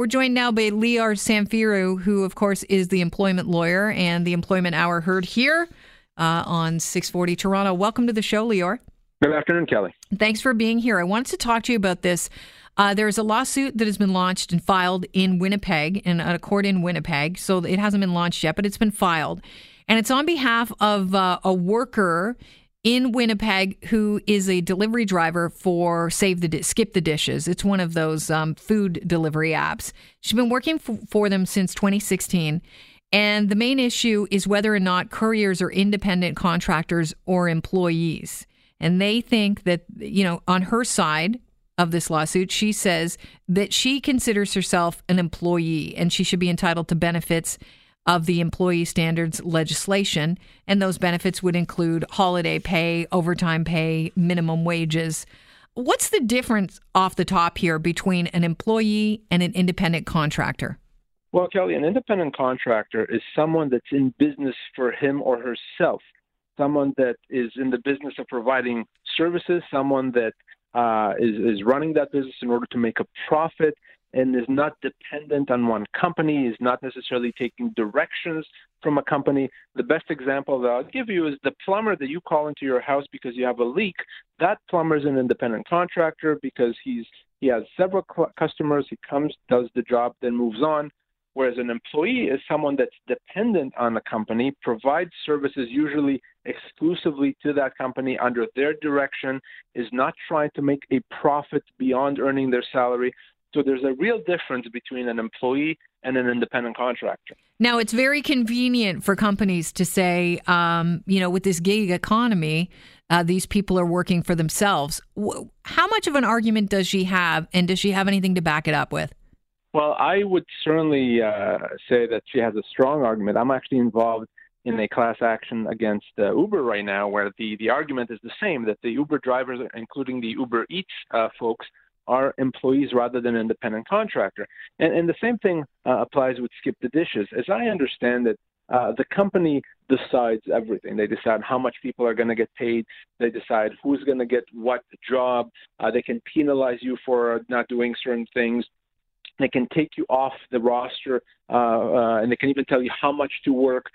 We're joined now by Lior Samfiru, who, of course, is the employment lawyer and the Employment Hour heard here uh, on 640 Toronto. Welcome to the show, Lior. Good afternoon, Kelly. Thanks for being here. I wanted to talk to you about this. Uh, there's a lawsuit that has been launched and filed in Winnipeg, in a court in Winnipeg. So it hasn't been launched yet, but it's been filed. And it's on behalf of uh, a worker in Winnipeg who is a delivery driver for Save the Skip the Dishes. It's one of those um, food delivery apps. She's been working for them since 2016. And the main issue is whether or not couriers are independent contractors or employees. And they think that, you know, on her side of this lawsuit, she says that she considers herself an employee and she should be entitled to benefits of the employee standards legislation. And those benefits would include holiday pay, overtime pay, minimum wages. What's the difference off the top here between an employee and an independent contractor? Well, Kelly, an independent contractor is someone that's in business for him or herself, someone that is in the business of providing services, someone that uh, is is running that business in order to make a profit and is not dependent on one company, is not necessarily taking directions from a company. The best example that I'll give you is the plumber that you call into your house because you have a leak. That plumber is an independent contractor because he's he has several customers. He comes, does the job, then moves on. Whereas an employee is someone that's dependent on the company, provides services usually exclusively to that company under their direction, is not trying to make a profit beyond earning their salary. So there's a real difference between an employee and an independent contractor. Now, it's very convenient for companies to say, um, you know, with this gig economy, uh, these people are working for themselves. How much of an argument does she have, and does she have anything to back it up with? Well, I would certainly uh, say that she has a strong argument. I'm actually involved in a class action against uh, Uber right now, where the, the argument is the same that the Uber drivers, including the Uber Eats uh, folks, are employees rather than independent contractor. And, and the same thing uh, applies with Skip the Dishes. As I understand it, uh, the company decides everything. They decide how much people are going to get paid. They decide who's going to get what job. Uh, they can penalize you for not doing certain things. They can take you off the roster, uh, uh, and they can even tell you how much to work.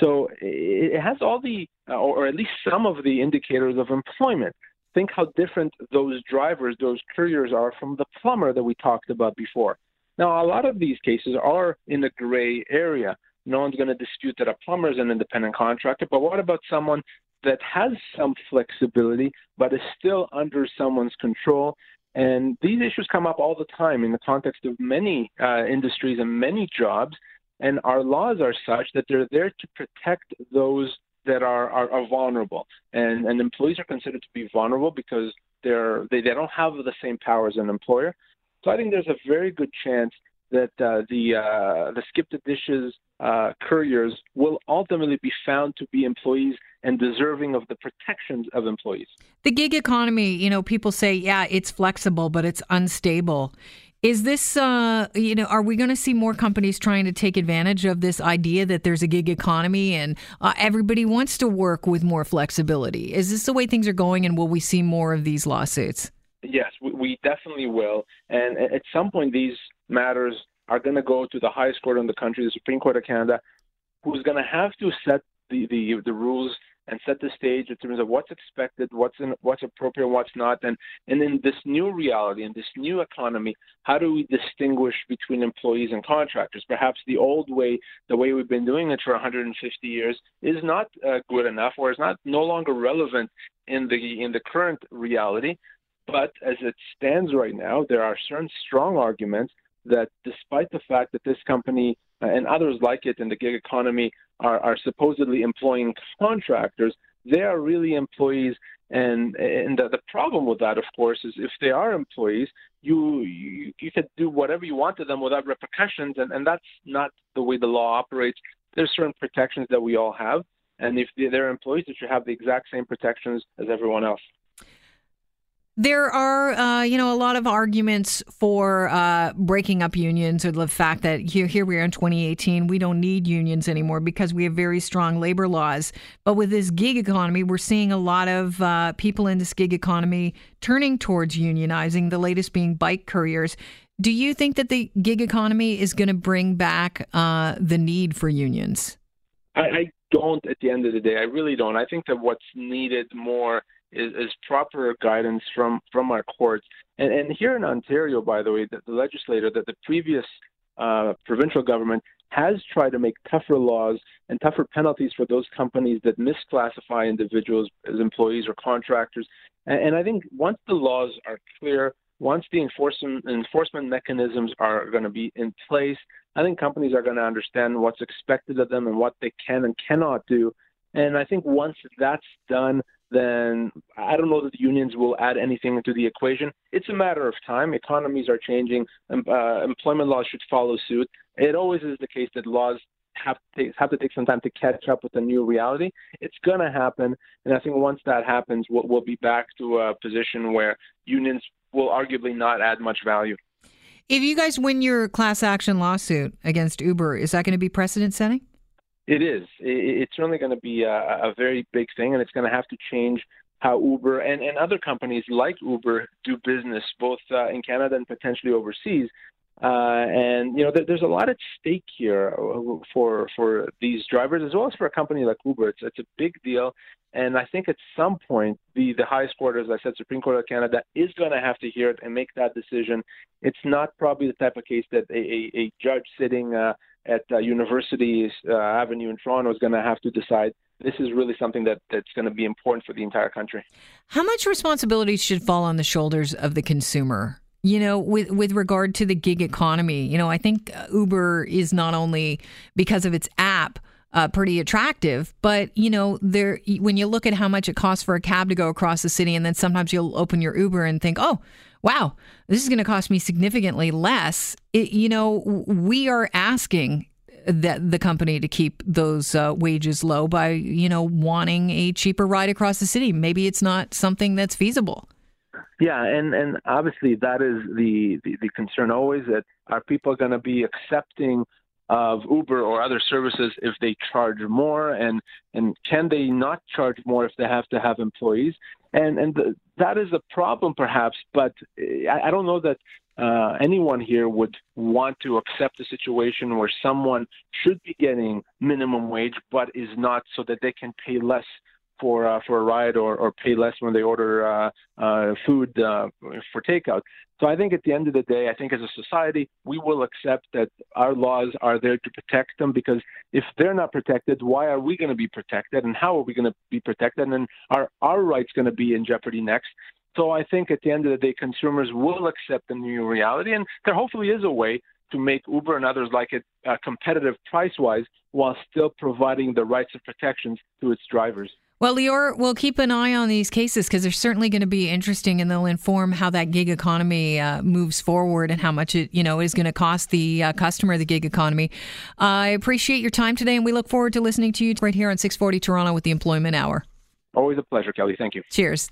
So it has all the, or at least some of the indicators of employment. Think how different those drivers, those couriers are from the plumber that we talked about before. Now, a lot of these cases are in the gray area. No one's going to dispute that a plumber is an independent contractor, but what about someone that has some flexibility but is still under someone's control and these issues come up all the time in the context of many uh, industries and many jobs. And our laws are such that they're there to protect those that are, are, are vulnerable. And, and employees are considered to be vulnerable because they're, they, they don't have the same power as an employer. So I think there's a very good chance that uh, the uh, the skip the dishes uh, couriers will ultimately be found to be employees and deserving of the protections of employees. The gig economy, you know, people say, yeah, it's flexible, but it's unstable. Is this, uh, you know, are we going to see more companies trying to take advantage of this idea that there's a gig economy and uh, everybody wants to work with more flexibility? Is this the way things are going, and will we see more of these lawsuits? Yes, we, definitely will. And at some point, these matters are going to go to the highest court in the country, the Supreme Court of Canada, who's going to have to set the, the, the rules and set the stage in terms of what's expected, what's in, what's appropriate, what's not, and and in this new reality, in this new economy, how do we distinguish between employees and contractors? Perhaps the old way, the way we've been doing it for 150 years, is not uh, good enough, or is not no longer relevant in the in the current reality. But as it stands right now, there are certain strong arguments that despite the fact that this company uh, and others like it in the gig economy are, are supposedly employing contractors, they are really employees. And and the, the problem with that, of course, is if they are employees, you you, you could do whatever you want to them without repercussions, and, and that's not the way the law operates. There's certain protections that we all have, and if they're employees, they should have the exact same protections as everyone else. There are, uh, you know, a lot of arguments for uh, breaking up unions or the fact that here, here we are in 2018, we don't need unions anymore because we have very strong labor laws. But with this gig economy, we're seeing a lot of uh, people in this gig economy turning towards unionizing, the latest being bike couriers. Do you think that the gig economy is going to bring back uh, the need for unions? I, I don't. At the end of the day, I really don't. I think that what's needed more is, is proper guidance from from our courts. And, and here in Ontario, by the way, the, the legislator, that the previous uh, provincial government has tried to make tougher laws and tougher penalties for those companies that misclassify individuals as employees or contractors. And, and I think once the laws are clear, once the enforcement enforcement mechanisms are going to be in place, I think companies are going to understand what's expected of them and what they can and cannot do. And I think once that's done, then I don't know that the unions will add anything to the equation. It's a matter of time. Economies are changing. Uh, employment laws should follow suit. It always is the case that laws have to, take, have to take some time to catch up with the new reality. It's going to happen, and I think once that happens, we'll, we'll be back to a position where unions will arguably not add much value. If you guys win your class action lawsuit against Uber, is that going to be precedent setting? It is. It's certainly going to be a, a very big thing, and it's going to have to change how Uber and, and other companies like Uber do business, both uh, in Canada and potentially overseas. Uh, and you know, there, there's a lot at stake here uh, for for these drivers as well as for a company like Uber. It's it's a big deal, and I think at some point the the highest court, as I said, Supreme Court of Canada, is going to have to hear it and make that decision. It's not probably the type of case that a, a, a judge sitting uh, at uh, University uh, Avenue in Toronto is going to have to decide. This is really something that, that's going to be important for the entire country. How much responsibility should fall on the shoulders of the consumer? you know with with regard to the gig economy you know i think uber is not only because of its app uh, pretty attractive. But you know there when you look at how much it costs for a cab to go across the city and then sometimes you'll open your uber and think oh wow this is going to cost me significantly less it, you know we are asking that the company to keep those uh, wages low by you know wanting a cheaper ride across the city. Maybe it's not something that's feasible. Yeah, and and obviously that is the the, the concern always that are people going to be accepting of Uber or other services if they charge more, and and can they not charge more if they have to have employees? And and the, that is a problem perhaps, but I, I don't know that uh, anyone here would want to accept a situation where someone should be getting minimum wage but is not, so that they can pay less for uh, for a ride or, or pay less when they order uh, uh, food uh, for takeout. So I think at the end of the day, I think as a society, we will accept that our laws are there to protect them because if they're not protected, why are we going to be protected and how are we going to be protected and are our rights going to be in jeopardy next? So I think at the end of the day, consumers will accept the new reality, and there hopefully is a way to make Uber and others like it uh, competitive price-wise while still providing the rights and protections to its drivers. Well, Lior, we'll keep an eye on these cases because they're certainly going to be interesting, and they'll inform how that gig economy uh, moves forward and how much it, you know, is going to cost the uh, customer the gig economy. Uh, I appreciate your time today, and we look forward to listening to you right here on 640 Toronto with the Employment Hour. Always a pleasure, Kelly. Thank you. Cheers.